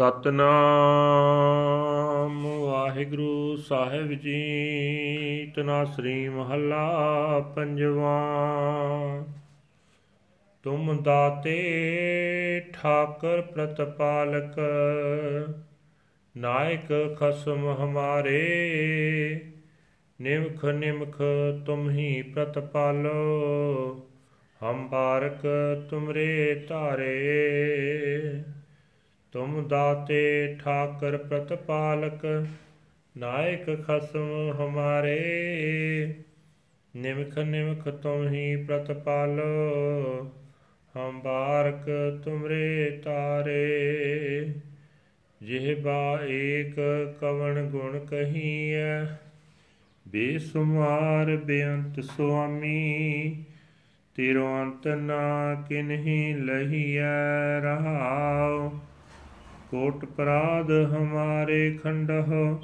ਸਤਨਾਮ ਵਾਹਿਗੁਰੂ ਸਾਹਿਬ ਜੀ। ਤਨਾਸਰੀ ਮਹੱਲਾ ਪੰਜਵਾ। ਤੁਮ ਦਾਤੇ ਠਾਕਰ ਪ੍ਰਤਪਾਲਕ, ਨਾਇਕ ਖਸਮ ਹਮਾਰੇ। ਨਿਮਖ ਨਿਮਖ ਤੁਮ ਹੀ ਪ੍ਰਤਪਾਲੋ, ਹਮ ਬਾਰਕ ਤੁਮਰੇ ਧਾਰੇ। ਤੁਮ ਦਾਤੇ ਠਾਕਰ ਪ੍ਰਤਪਾਲਕ, ਨਾਇਕ ਖਸਮ ਹਮਾਰੇ। ਨਿਮਖ ਨਿਮਖ ਤੁਮ ਹੀ ਪ੍ਰਤਪਾਲੋ, ਹਮ ਬਾਰਕ ਤੁਮਰੇ ਤਾਰੇ। ਜਿਹਬਾ ਏਕ ਕਵਣ ਗੁਣ ਕਹੀਐ, ਬੇਸੁਮਾਰ ਬੇਅੰਤ ਸੁਆਮੀ। ਤਿਰੋ ਅੰਤ ਨਾ ਕਿਨਹੀ ਲਹੀਐ ਰਹਾਉ। ਕੋਟ ਪਰਾਧ ਹਮਾਰੇ ਖੰਡਹ,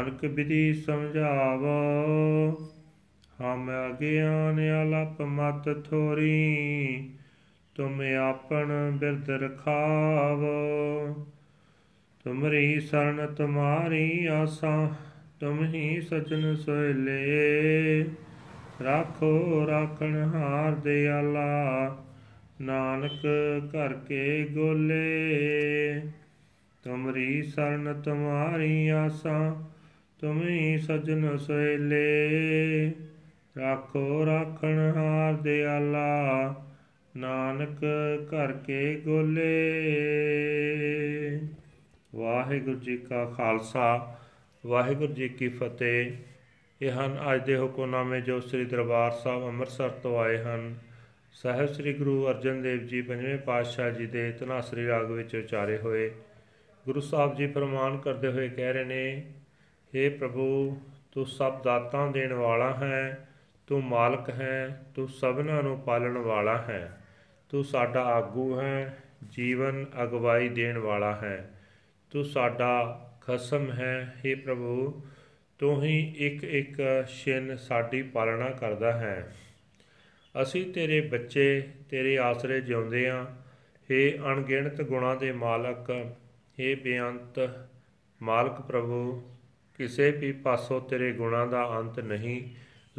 ਅਨਕ ਵਿਧੀ ਸਮਝਾਵੋ। ਹਮ ਅਗਿਆਨ ਅਲਪ ਮਤ ਥੋਰੀ, ਤੁਮ ਆਪਣ ਬਿਰਦ ਰਖਾਵੋ। ਤੁਮਰੀ ਸਰਣ ਤੁਮਾਰੀ ਆਸਾ, ਤੁਮ ਹੀ ਸਜਨ ਸੋਇਲੇ। ਰਾਖੋ ਰਾਖਣ ਹਾਰ ਦਿਆਲਾ, ਨਾਨਕ ਘਰ ਕੇ ਗੋਲੇ। ਤੁਮਰੀ ਸਰਨ ਤੁਮਾਰੀ ਆਸਾ, ਤੁਮੀ ਸਜਨ ਸੋਇਲੇ ਰਾਖੋ ਰਾਖਣ ਹਾਰ ਦਿਆਲਾ, ਨਾਨਕ ਘਰ ਕੇ ਗੋਲੇ। ਵਾਹਿਗੁਰੂ ਜੀ ਕਾ ਖਾਲਸਾ, ਵਾਹਿਗੁਰੂ ਜੀ ਕੀ ਫਤਿਹ। ਇਹ ਹਨ ਅੱਜ ਦੇ ਹੁਕਮਨਾਮੇ ਜੋ ਸ੍ਰੀ ਦਰਬਾਰ ਸਾਹਿਬ ਅੰਮ੍ਰਿਤਸਰ ਤੋਂ ਆਏ ਹਨ। ਸਾਹਿਬ ਸ੍ਰੀ ਗੁਰੂ ਅਰਜਨ ਦੇਵ ਜੀ ਪੰਜਵੇਂ ਪਾਤਸ਼ਾਹ ਜੀ ਦੇ ਤਨਾਸਰੀ ਰਾਗ ਵਿੱਚ ਉਚਾਰੇ ਹੋਏ। ਗੁਰੂ ਸਾਹਿਬ ਜੀ ਫਰਮਾਨ ਕਰਦੇ ਹੋਏ ਕਹਿ ਰਹੇ ਨੇ हे ਪ੍ਰਭੂ ਤੂੰ ਸਭ ਦਾਤਾਂ ਦੇਣ ਵਾਲਾ ਹੈ ਤੂੰ ਮਾਲਕ ਹੈ ਤੂੰ ਸਭਨਾਂ ਨੂੰ ਪਾਲਣ ਵਾਲਾ ਹੈ ਤੂੰ ਸਾਡਾ ਆਗੂ ਹੈ ਜੀਵਨ ਅਗਵਾਈ ਦੇਣ ਵਾਲਾ ਹੈ ਤੂੰ ਸਾਡਾ ਖਸਮ ਹੈ हे ਪ੍ਰਭੂ ਤੂੰ ਹੀ ਇੱਕ ਇੱਕ ਛਿਨ ਸਾਡੀ ਪਾਲਣਾ ਕਰਦਾ ਹੈ ਅਸੀਂ ਤੇਰੇ ਬੱਚੇ ਤੇਰੇ ਆਸਰੇ ਜਿਉਂਦੇ ਆਂ हे ਅਣਗਿਣਤ ਗੁਣਾਂ ਦੇ ਮਾਲਕ हे ਬੇਅੰਤ, ਮਾਲਕ ਪ੍ਰਭੂ, ਕਿਸੇ ਵੀ ਪਾਸੋਂ ਤੇਰੇ ਗੁਣਾਂ ਦਾ ਅੰਤ ਨਹੀਂ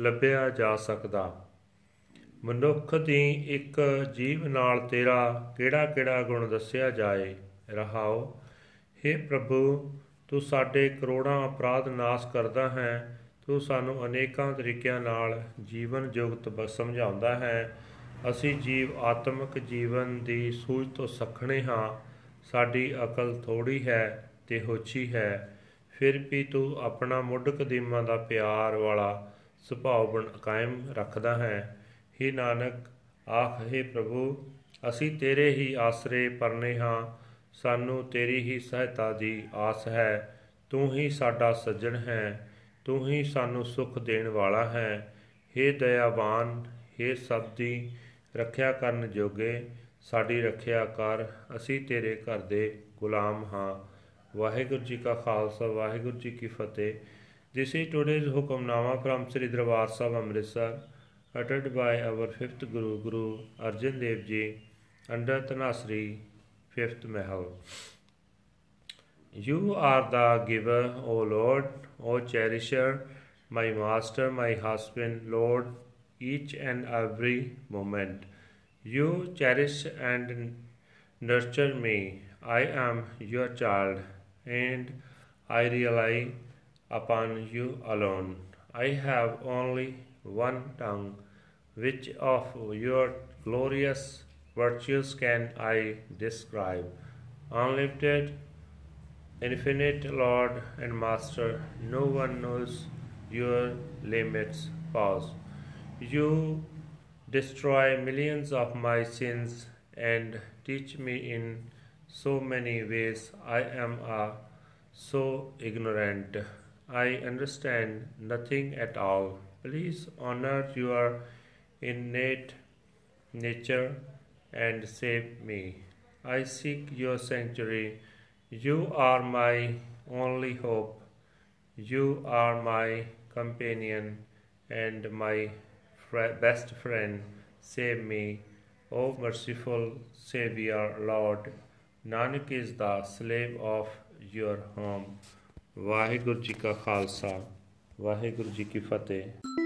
ਲੱਭਿਆ ਜਾ ਸਕਦਾ। ਮਨੁੱਖ ਦੀ ਇੱਕ ਜੀਵ ਨਾਲ ਤੇਰਾ ਕਿਹੜਾ ਕਿਹੜਾ ਗੁਣ ਦੱਸਿਆ ਜਾਏ, ਰਹਾਓ। हे ਪ੍ਰਭੂ, ਤੂੰ ਸਾਡੇ ਕਰੋੜਾਂ ਅਪਰਾਧ ਨਾਸ਼ ਕਰਦਾ ਹੈ, ਤੂੰ ਸਾਨੂੰ ਅਨੇਕਾਂ ਤਰੀਕਿਆਂ ਨਾਲ ਜੀਵਨ ਜੁਗਤ ਸਮਝਾਉਂਦਾ ਹੈ। ਅਸੀਂ ਜੀਵ ਆਤਮਿਕ ਜੀਵਨ ਦੀ ਸੂਝ ਤੋਂ ਸਖਣੇ ਹਾਂ। ਸਾਡੀ ਅਕਲ ਥੋੜੀ ਹੈ ਤੇ ਹੋਛੀ ਹੈ, ਫਿਰ ਵੀ ਤੂੰ ਆਪਣਾ ਮੁੱਢ ਕਦੀਮਾਂ ਦਾ ਪਿਆਰ ਵਾਲਾ ਸੁਭਾਅ ਬਣ, ਕਾਇਮ ਰੱਖਦਾ ਹੈ। ਹੀ ਨਾਨਕ, ਆਖ, ਹੈ ਪ੍ਰਭੂ, ਅਸੀਂ ਤੇਰੇ ਹੀ ਆਸਰੇ ਪਰਨੇ ਹਾਂ, ਸਾਨੂੰ ਤੇਰੀ ਹੀ ਸਹਾਇਤਾ ਦੀ ਆਸ ਹੈ, ਤੂੰ ਹੀ ਸਾਡਾ ਸੱਜਣ ਹੈ, ਤੂੰ ਹੀ ਸਾਨੂੰ ਸੁਖ ਦੇਣ ਵਾਲਾ ਹੈ। हे ਦਇਆਵਾਨ हे ਸਭ ਦੀ ਰੱਖਿਆ ਕਰਨ ਜੋਗੇ ਸਾਡੀ ਰੱਖਿਆ ਕਰ ਅਸੀਂ ਤੇਰੇ ਘਰ ਦੇ ਗੁਲਾਮ ਹਾਂ ਵਾਹਿਗੁਰੂ ਜੀ ਕਾ ਖਾਲਸਾ ਵਾਹਿਗੁਰੂ ਜੀ ਕੀ ਫਤਿਹ This is today's Hukamnama from Sri Darbar Sahib Amritsar uttered by our fifth Guru, Guru Arjan Dev Ji under Tanasri fifth Mahal. You are the giver, O Lord, O cherisher, my master, my husband, Lord, each and every moment. You cherish and nurture me. I am your child, and I rely upon you alone. I have only one tongue. Which of your glorious virtues can I describe? Unlimited Infinite Lord and Master, no one knows your limits. Pause. You destroy millions of my sins and teach me in so many ways. I am a so ignorant. I understand nothing at all. Please honor your innate nature and save me. I seek your sanctuary. You are my only hope. You are my companion and my best friend. Save me, O merciful Savior, Lord. Nanak is the slave of your home Waheguru ji ਕਾ ਖਾਲਸਾ ਵਾਹਿਗੁਰੂ ਜੀ ਕੀ ਫਤਿਹ